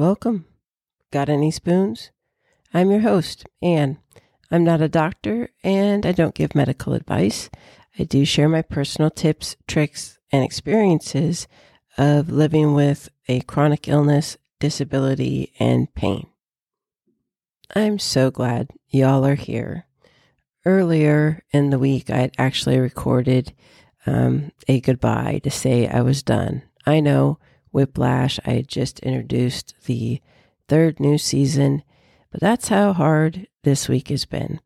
Welcome. Got any spoons? I'm your host, Ann. I'm not a doctor and I don't give medical advice. I do share my personal tips, tricks, and experiences of living with a chronic illness, disability, and pain. I'm so glad y'all are here. Earlier in the week, I had actually recorded um, a goodbye to say I was done. I know Whiplash, I just introduced the third new season, but that's how hard this week has been.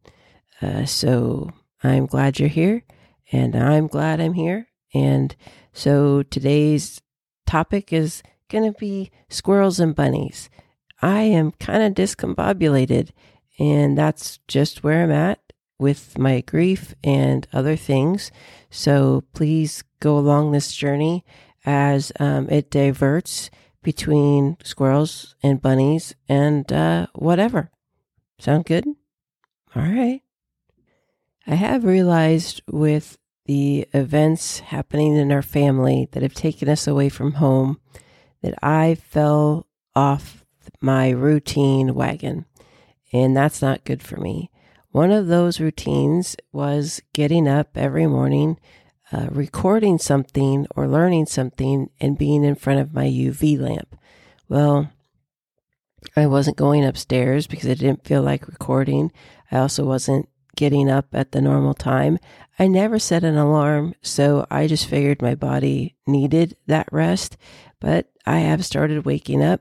Uh, so I'm glad you're here, and I'm glad I'm here. And so today's topic is going to be squirrels and bunnies. I am kind of discombobulated, and that's just where I'm at with my grief and other things. So please go along this journey as um, it diverts between squirrels and bunnies and uh, whatever. Sound good? All right. I have realized with the events happening in our family that have taken us away from home that I fell off my routine wagon, and that's not good for me. One of those routines was getting up every morning, uh, recording something or learning something, and being in front of my UV lamp. Well, I wasn't going upstairs because I didn't feel like recording. I also wasn't getting up at the normal time. I never set an alarm, so I just figured my body needed that rest. But I have started waking up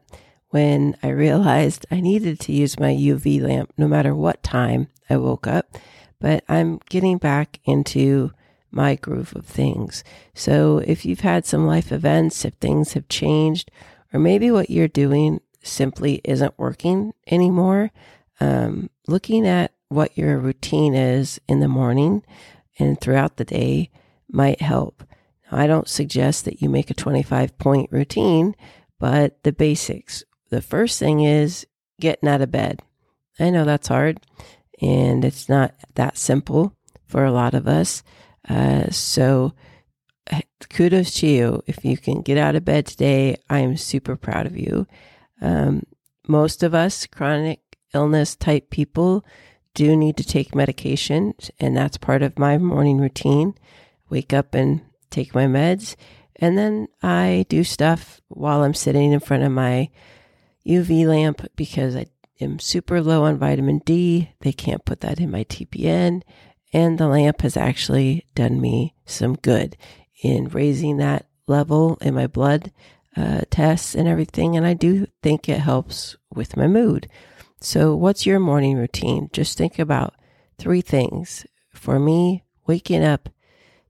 when I realized I needed to use my UV lamp no matter what time I woke up. But I'm getting back into my groove of things. So if you've had some life events, if things have changed, or maybe what you're doing simply isn't working anymore, um, looking at what your routine is in the morning and throughout the day might help. I don't suggest that you make a 25 point routine, but the basics. The first thing is getting out of bed. I know that's hard and it's not that simple for a lot of us. Uh, so, uh, kudos to you. If you can get out of bed today, I am super proud of you. Um, most of us, chronic illness type people, do need to take medication, and that's part of my morning routine. Wake up and take my meds, and then I do stuff while I'm sitting in front of my UV lamp because I am super low on vitamin D. They can't put that in my TPN, and the lamp has actually done me some good in raising that level in my blood uh, tests and everything. And I do think it helps with my mood. So, what's your morning routine? Just think about three things. For me, waking up,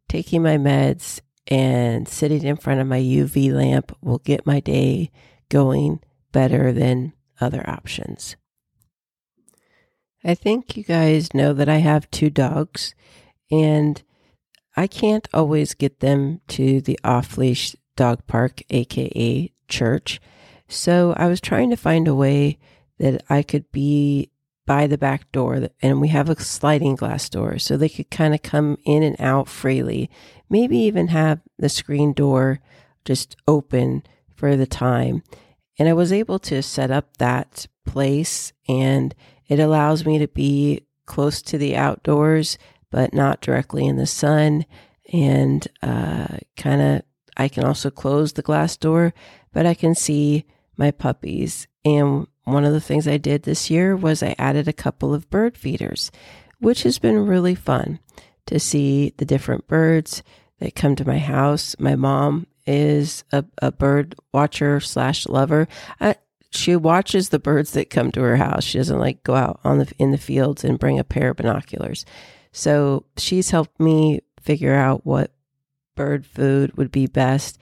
taking my meds, and sitting in front of my UV lamp will get my day going better than other options. I think you guys know that I have two dogs, and I can't always get them to the off leash dog park, aka church. So I was trying to find a way that I could be by the back door and we have a sliding glass door so they could kind of come in and out freely. Maybe even have the screen door just open for the time. And I was able to set up that place and it allows me to be close to the outdoors, but not directly in the sun. And uh, kind of, I can also close the glass door, but I can see my puppies. And one of the things I did this year was I added a couple of bird feeders, which has been really fun to see the different birds that come to my house. My mom is a, a bird watcher slash lover. I, she watches the birds that come to her house. She doesn't like go out on the in the fields and bring a pair of binoculars. So she's helped me figure out what bird food would be best.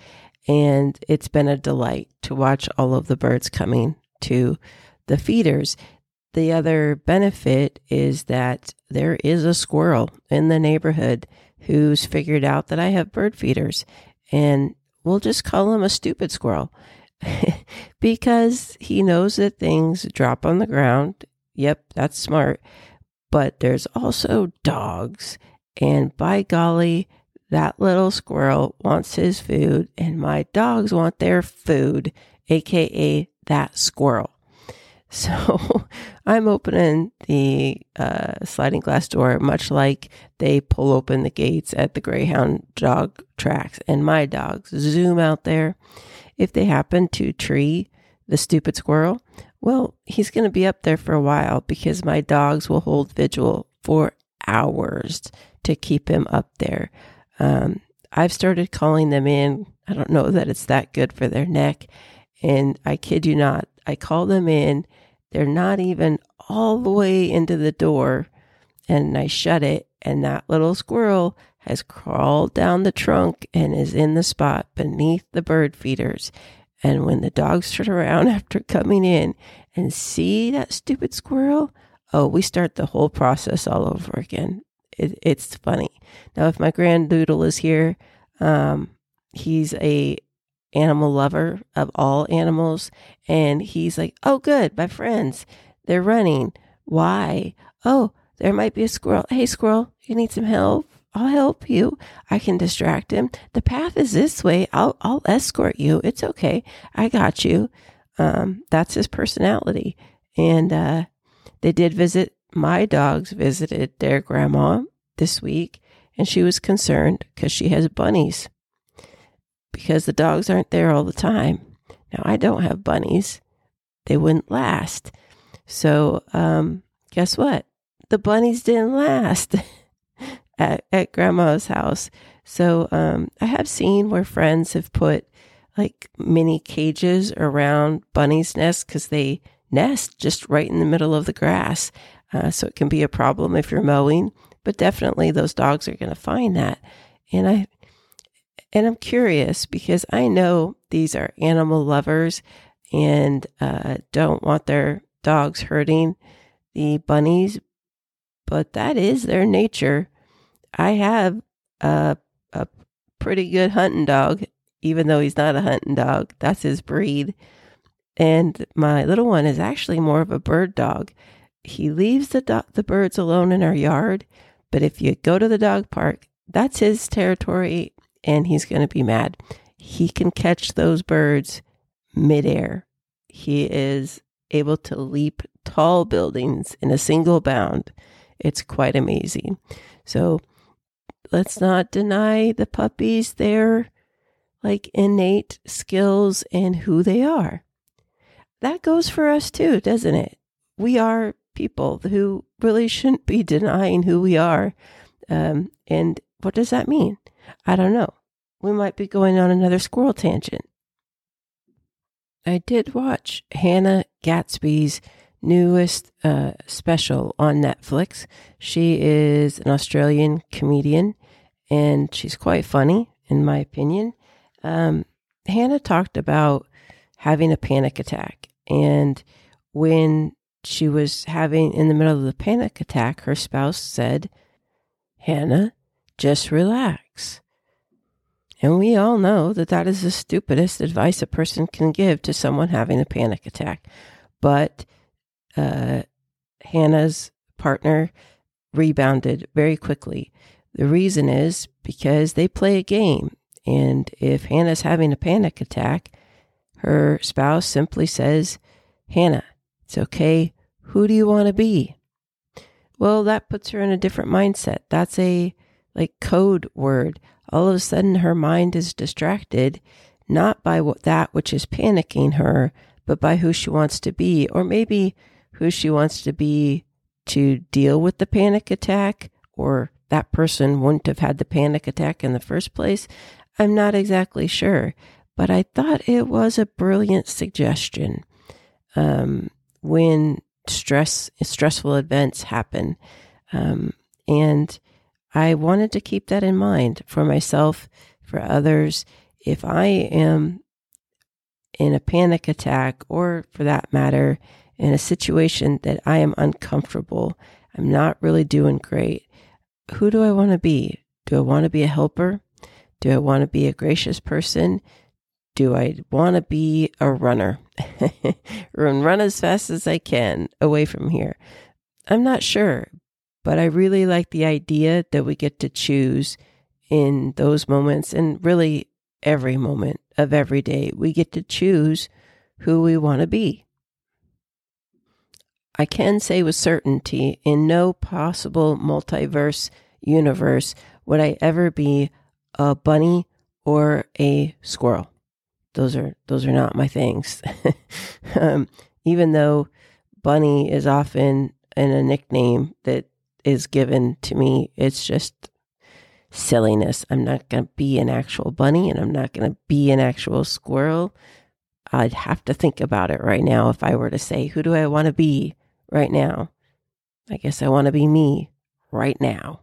And it's been a delight to watch all of the birds coming to the feeders. The other benefit is that there is a squirrel in the neighborhood who's figured out that I have bird feeders. And we'll just call him a stupid squirrel because he knows that things drop on the ground. Yep, that's smart. But there's also dogs. And by golly, that little squirrel wants his food, and my dogs want their food aka that squirrel. So I'm opening the uh, sliding glass door, much like they pull open the gates at the Greyhound dog tracks, and my dogs zoom out there. If they happen to tree the stupid squirrel, well, he's going to be up there for a while because my dogs will hold vigil for hours to keep him up there. Um, I've started calling them in. I don't know that it's that good for their neck. And I kid you not, I call them in. They're not even all the way into the door. And I shut it. And that little squirrel has crawled down the trunk and is in the spot beneath the bird feeders. And when the dogs turn around after coming in and see that stupid squirrel, oh, we start the whole process all over again. It, it's funny. Now, if my grandoodle is here, um, he's a animal lover of all animals, and he's like, "Oh, good, my friends, they're running. Why? Oh, there might be a squirrel. Hey, squirrel, you need some help? I'll help you. I can distract him. The path is this way. I'll I'll escort you. It's okay. I got you." Um, that's his personality, and uh, they did visit my dogs visited their grandma this week, and she was concerned because she has bunnies because the dogs aren't there all the time. Now, I don't have bunnies, they wouldn't last. So, um, guess what? The bunnies didn't last at, at grandma's house. So, um, I have seen where friends have put like mini cages around bunnies' nests because they nest just right in the middle of the grass. Uh, so it can be a problem if you're mowing, but definitely those dogs are going to find that. And I, and I'm curious because I know these are animal lovers and uh, don't want their dogs hurting the bunnies, but that is their nature. I have a, a pretty good hunting dog, even though he's not a hunting dog. That's his breed. And my little one is actually more of a bird dog. He leaves the do- the birds alone in our yard, but if you go to the dog park, that's his territory and he's going to be mad. He can catch those birds midair. He is able to leap tall buildings in a single bound. It's quite amazing. So let's not deny the puppies their like innate skills and who they are that goes for us too, doesn't it? We are people who really shouldn't be denying who we are. Um, and what does that mean? I don't know. We might be going on another squirrel tangent. I did watch Hannah Gadsby's newest uh, special on Netflix. She is an Australian comedian and she's quite funny, in my opinion. Um, Hannah talked about having a panic attack and when she was having in the middle of the panic attack, her spouse said, Hannah, just relax. And we all know that that is the stupidest advice a person can give to someone having a panic attack. But uh, Hannah's partner rebounded very quickly. The reason is because they play a game. And if Hannah's having a panic attack, her spouse simply says, Hannah, it's okay. Who do you want to be? Well, that puts her in a different mindset. That's a like code word. All of a sudden, her mind is distracted, not by what, that which is panicking her, but by who she wants to be, or maybe who she wants to be to deal with the panic attack, or that person wouldn't have had the panic attack in the first place. I'm not exactly sure but I thought it was a brilliant suggestion um, when stress stressful events happen, um, and I wanted to keep that in mind for myself, for others. If I am in a panic attack, or for that matter, in a situation that I am uncomfortable, I'm not really doing great. Who do I want to be? Do I want to be a helper? Do I want to be a gracious person? do I want to be a runner and run as fast as I can away from here? I'm not sure, but I really like the idea that we get to choose in those moments and really every moment of every day. We get to choose who we want to be. I can say with certainty in no possible multiverse universe would I ever be a bunny or a squirrel. Those are those are not my things. um, even though bunny is often in a nickname that is given to me, it's just silliness. I'm not going to be an actual bunny and I'm not going to be an actual squirrel. I'd have to think about it right now if I were to say, who do I want to be right now? I guess I want to be me right now.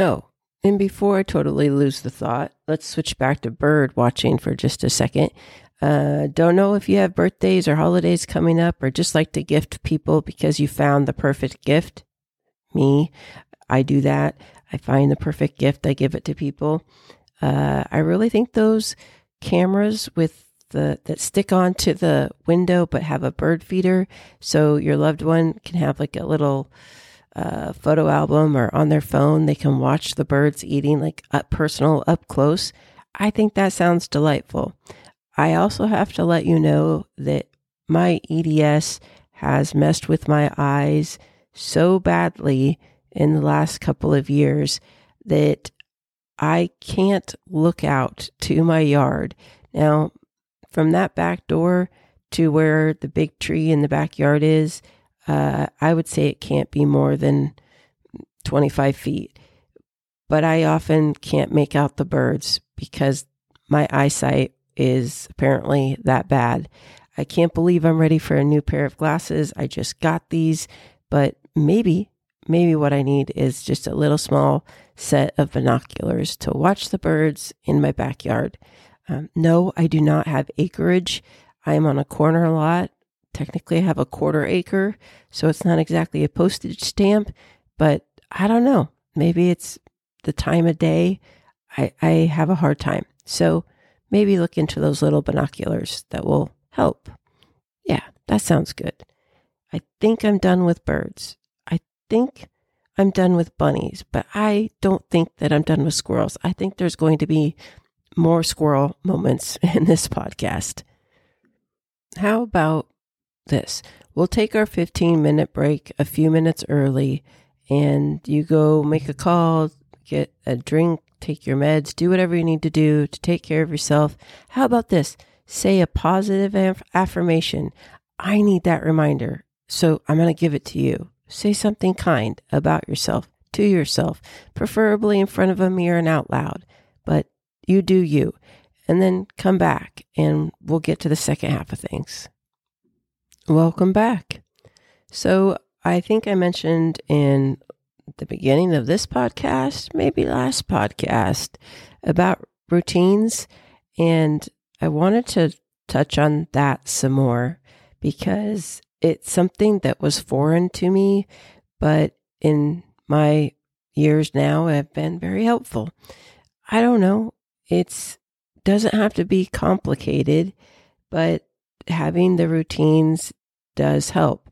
Oh, and before I totally lose the thought, let's switch back to bird watching for just a second. Uh, don't know if you have birthdays or holidays coming up or just like to gift people because you found the perfect gift. Me, I do that. I find the perfect gift, I give it to people. Uh, I really think those cameras with the that stick onto the window but have a bird feeder, so your loved one can have like a little uh, photo album or on their phone, they can watch the birds eating like up personal, up close. I think that sounds delightful. I also have to let you know that my EDS has messed with my eyes so badly in the last couple of years that I can't look out to my yard. Now, from that back door to where the big tree in the backyard is, uh, I would say it can't be more than 25 feet. But I often can't make out the birds because my eyesight is apparently that bad. I can't believe I'm ready for a new pair of glasses. I just got these, but maybe maybe what I need is just a little small set of binoculars to watch the birds in my backyard. Um, no, I do not have acreage. I am on a corner lot. Technically, I have a quarter acre, so it's not exactly a postage stamp, but I don't know. Maybe it's the time of day. I, I have a hard time. So maybe look into those little binoculars that will help. Yeah, that sounds good. I think I'm done with birds I think I'm done with bunnies, but I don't think that I'm done with squirrels. I think there's going to be more squirrel moments in this podcast. How about this? We'll take our 15 minute break a few minutes early and you go make a call, get a drink, take your meds, do whatever you need to do to take care of yourself. How about this? Say a positive aff- affirmation. I need that reminder. So I'm going to give it to you. Say something kind about yourself to yourself, preferably in front of a mirror and out loud, but you do you. And then come back and we'll get to the second half of things. Welcome back. So, I think I mentioned in the beginning of this podcast, maybe last podcast, about routines. And I wanted to touch on that some more because it's something that was foreign to me, but in my years now have been very helpful. I don't know. It's doesn't have to be complicated, but having the routines does help.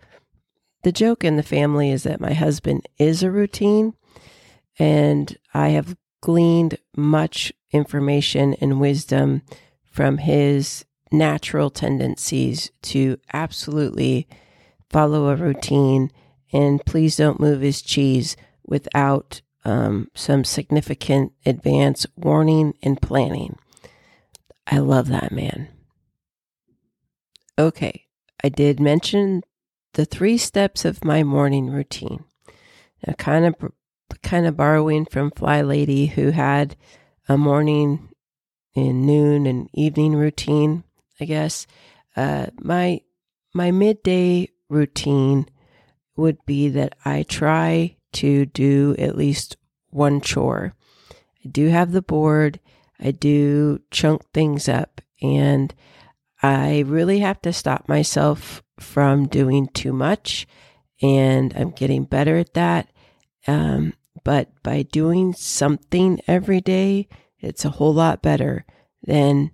The joke in the family is that my husband is a routine, and I have gleaned much information and wisdom from his natural tendencies to absolutely follow a routine and please don't move his cheese without um, some significant advance warning and planning. I love that man. Okay, I did mention the three steps of my morning routine. Now, kind of, kind of borrowing from Fly Lady, who had a morning and noon and evening routine. I guess uh, my my midday routine would be that I try to do at least one chore. I do have the board, I do chunk things up, and I really have to stop myself from doing too much. And I'm getting better at that. Um, but by doing something every day, it's a whole lot better than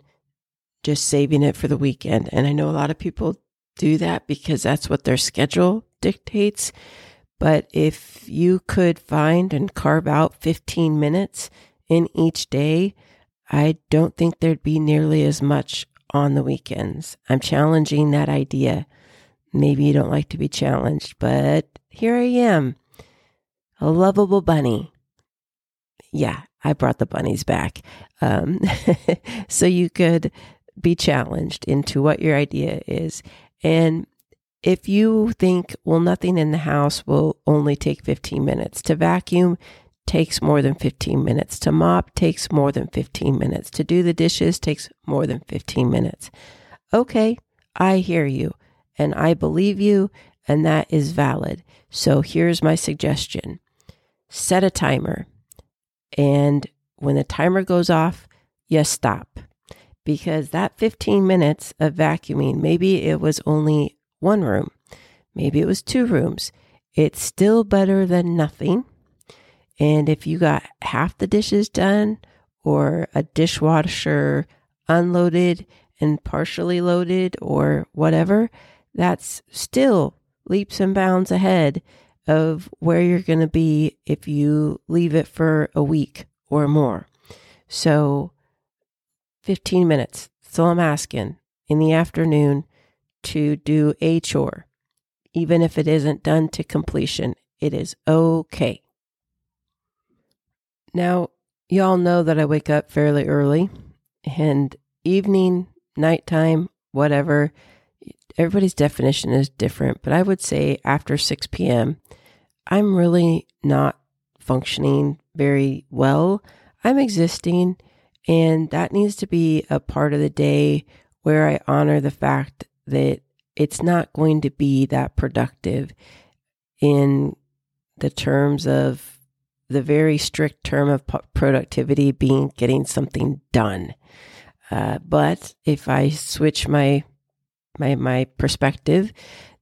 just saving it for the weekend. And I know a lot of people do that because that's what their schedule dictates. But if you could find and carve out 15 minutes in each day, I don't think there'd be nearly as much on the weekends. I'm challenging that idea. Maybe you don't like to be challenged, but here I am, a lovable bunny. Yeah, I brought the bunnies back. Um, so you could be challenged into what your idea is. And if you think, well, nothing in the house will only take 15 minutes to vacuum, takes more than 15 minutes. To mop takes more than 15 minutes. To do the dishes takes more than 15 minutes. Okay, I hear you and I believe you, and that is valid. So here's my suggestion set a timer. And when the timer goes off, you stop. Because that 15 minutes of vacuuming, maybe it was only one room, maybe it was two rooms. It's still better than nothing and if you got half the dishes done or a dishwasher unloaded and partially loaded or whatever, that's still leaps and bounds ahead of where you're going to be if you leave it for a week or more. So 15 minutes. That's all I'm asking in the afternoon to do a chore. Even if it isn't done to completion, it is okay. Now, y'all know that I wake up fairly early and evening, nighttime, whatever, everybody's definition is different, but I would say after 6 p.m., I'm really not functioning very well. I'm existing, and that needs to be a part of the day where I honor the fact that it's not going to be that productive in the terms of the very strict term of productivity being getting something done. Uh, but if I switch my my my perspective,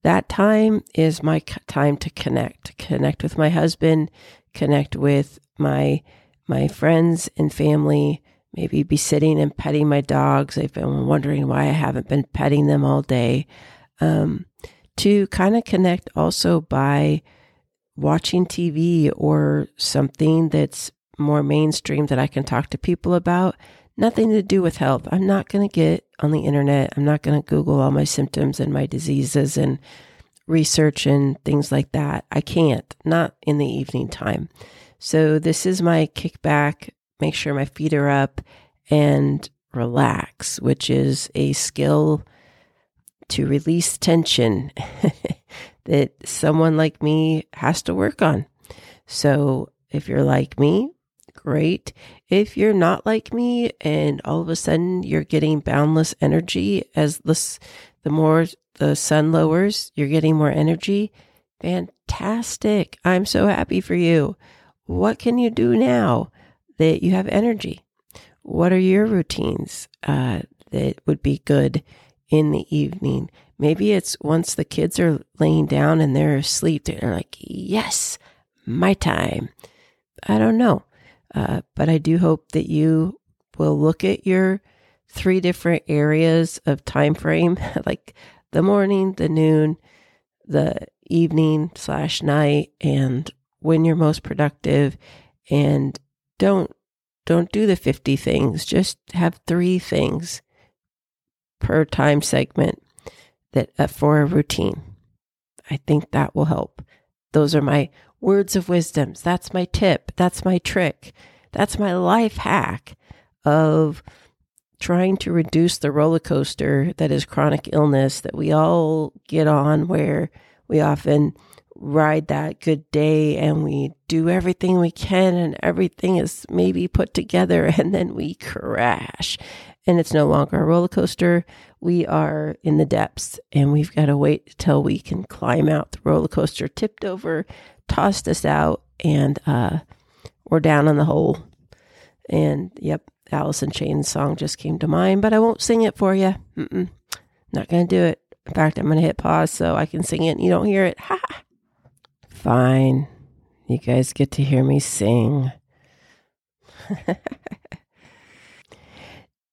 that time is my time to connect, connect with my husband, connect with my my friends and family. Maybe be sitting and petting my dogs. I've been wondering why I haven't been petting them all day. Um, to kind of connect also by watching TV or something that's more mainstream that I can talk to people about, nothing to do with health. I'm not going to get on the internet. I'm not going to Google all my symptoms and my diseases and research and things like that. I can't, not in the evening time. So this is my kickback, make sure my feet are up and relax, which is a skill to release tension that someone like me has to work on. So if you're like me, great. If you're not like me and all of a sudden you're getting boundless energy as the, the more the sun lowers, you're getting more energy. Fantastic. I'm so happy for you. What can you do now that you have energy? What are your routines uh, that would be good in the evening? Maybe it's once the kids are laying down and they're asleep, they're like, yes, my time. I don't know. Uh, but I do hope that you will look at your three different areas of time frame, like the morning, the noon, the evening slash night, and when you're most productive. And don't don't do the 50 things. Just have three things per time segment that uh, for a routine. I think that will help. Those are my words of wisdoms. That's my tip. That's my trick. That's my life hack of trying to reduce the roller coaster that is chronic illness that we all get on where we often ride that good day and we do everything we can and everything is maybe put together and then we crash and it's no longer a roller coaster. We are in the depths and we've got to wait till we can climb out. The roller coaster tipped over, tossed us out, and uh, we're down in the hole. And yep, Alice in Chains song just came to mind, but I won't sing it for you. Mm-mm. Not going to do it. In fact, I'm going to hit pause so I can sing it and you don't hear it. Ha! Fine. You guys get to hear me sing.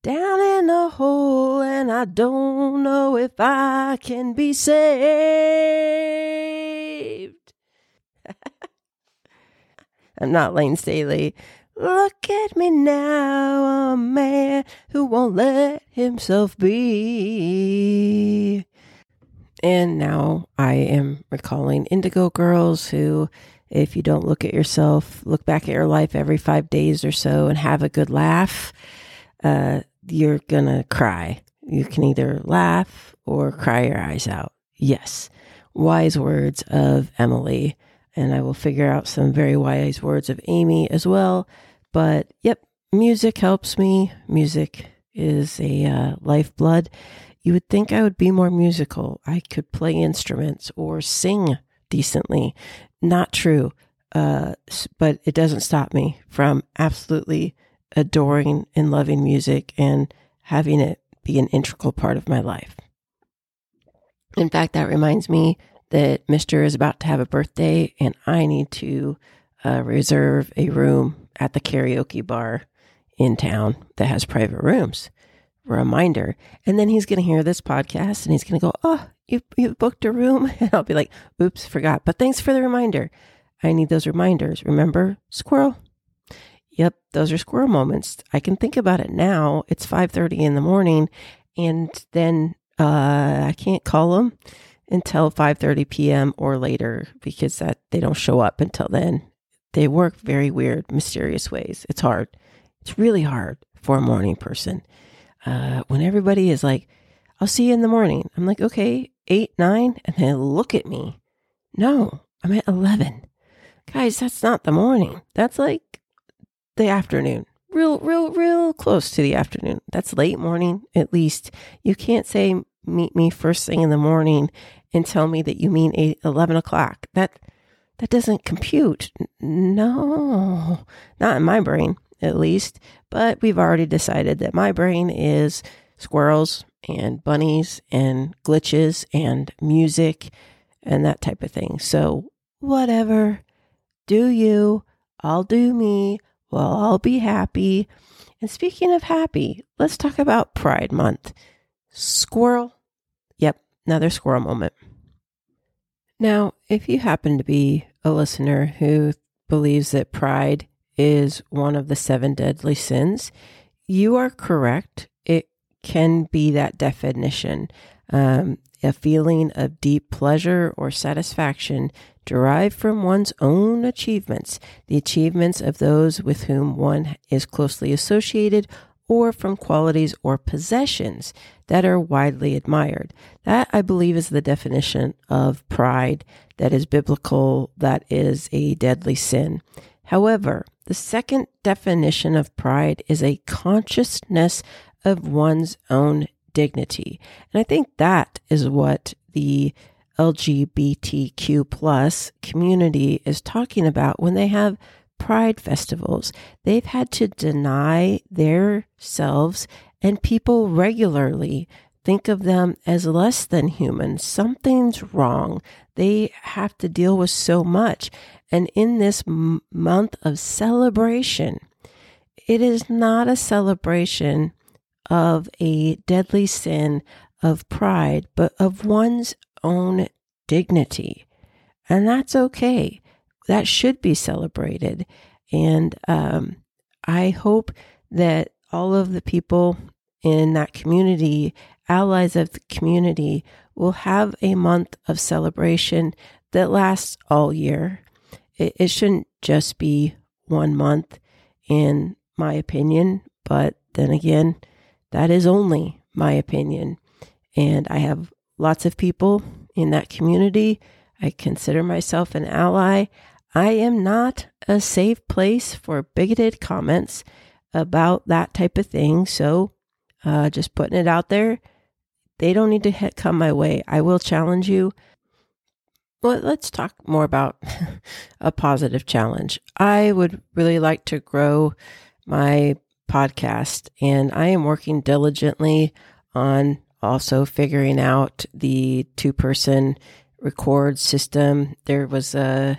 down in a hole and I don't know if I can be saved. I'm not Layne Staley. Look at me now, a man who won't let himself be. And now I am recalling Indigo Girls who, if you don't look at yourself, look back at your life every five days or so and have a good laugh, uh, you're gonna cry. You can either laugh or cry your eyes out. Yes, wise words of Emily. And I will figure out some very wise words of Amy as well. But yep, music helps me. Music is a uh, lifeblood. You would think I would be more musical. I could play instruments or sing decently. Not true. Uh, but it doesn't stop me from absolutely adoring and loving music and having it be an integral part of my life. In fact, that reminds me that Mr. is about to have a birthday and I need to uh, reserve a room at the karaoke bar in town that has private rooms. Reminder. And then he's going to hear this podcast and he's going to go, Oh, you, you booked a room? And I'll be like, Oops, forgot. But thanks for the reminder. I need those reminders. Remember, squirrel? Yep, those are squirrel moments. I can think about it now. It's 5:30 in the morning and then uh, I can't call them until 5:30 p.m. or later because that they don't show up until then. They work very weird, mysterious ways. It's hard. It's really hard for a morning person. Uh, when everybody is like, "I'll see you in the morning," I'm like, "Okay, eight, nine, and they look at me. No, I'm at eleven, guys. That's not the morning. That's like the afternoon real, real, real close to the afternoon. That's late morning, at least. You can't say meet me first thing in the morning and tell me that you mean eight, 11 o'clock. That, that doesn't compute. No, not in my brain, at least. But we've already decided that my brain is squirrels and bunnies and glitches and music and that type of thing. So, whatever. Do you. I'll do me. Well, I'll be happy. And speaking of happy, let's talk about Pride Month. Squirrel. Yep, another squirrel moment. Now, if you happen to be a listener who believes that pride is one of the seven deadly sins, you are correct. It can be that definition um, a feeling of deep pleasure or satisfaction derived from one's own achievements, the achievements of those with whom one is closely associated, or from qualities or possessions that are widely admired. That, I believe, is the definition of pride that is biblical, that is a deadly sin. However, the second definition of pride is a consciousness of one's own dignity. And I think that is what the LGBTQ plus community is talking about when they have pride festivals. They've had to deny their selves and people regularly think of them as less than human. Something's wrong. They have to deal with so much. And in this m- month of celebration, it is not a celebration of a deadly sin of pride, but of one's own dignity. And that's okay. That should be celebrated. And um, I hope that all of the people in that community, allies of the community, will have a month of celebration that lasts all year. It, it shouldn't just be one month, in my opinion. But then again, that is only my opinion. And I have lots of people in that community. I consider myself an ally. I am not a safe place for bigoted comments about that type of thing. So, uh, just putting it out there, they don't need to come my way. I will challenge you. Well, let's talk more about a positive challenge. I would really like to grow my podcast. And I am working diligently on also figuring out the two person record system. There was a,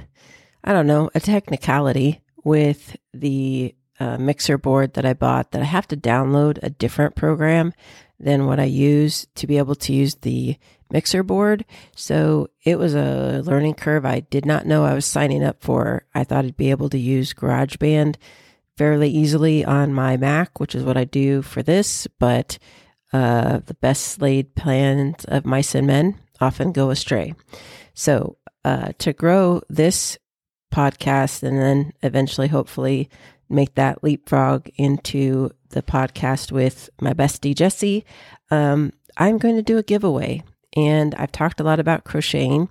I don't know, a technicality with the uh, mixer board that I bought that I have to download a different program than what I use to be able to use the mixer board. So it was a learning curve I did not know I was signing up for. I thought I'd be able to use GarageBand fairly easily on my Mac, which is what I do for this, but uh, the best laid plans of mice and men often go astray. So, uh, to grow this podcast and then eventually, hopefully, make that leapfrog into the podcast with my bestie Jessie, um, I'm going to do a giveaway. And I've talked a lot about crocheting.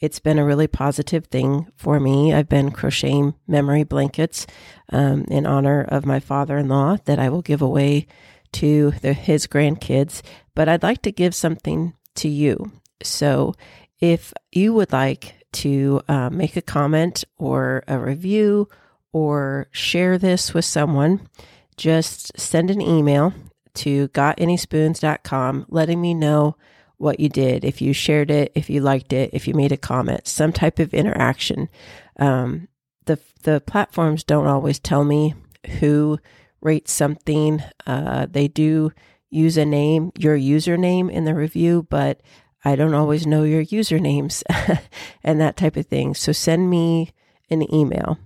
It's been a really positive thing for me. I've been crocheting memory blankets um, in honor of my father in law that I will give away to the, his grandkids. But I'd like to give something to you. So if you would like to uh, make a comment or a review or share this with someone, just send an email to gotanyspoons.com letting me know what you did, if you shared it, if you liked it, if you made a comment, some type of interaction. Um, the the platforms don't always tell me who rates something. Uh, they do use a name, your username in the review, but I don't always know your usernames and that type of thing. So send me an email,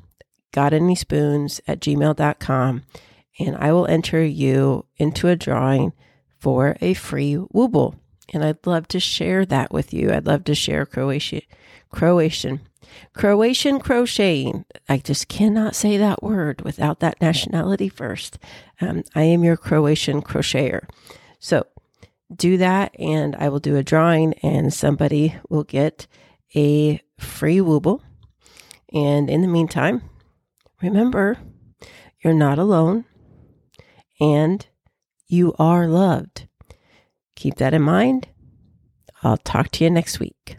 gotanyspoons at gmail.com, and I will enter you into a drawing for a free Wooble. And I'd love to share that with you. I'd love to share Croatian, Croatian, Croatian crocheting. I just cannot say that word without that nationality first. Um, I am your Croatian crocheter. So do that and I will do a drawing and somebody will get a free Wooble. And in the meantime, remember, you're not alone and you are loved. Keep that in mind. I'll talk to you next week.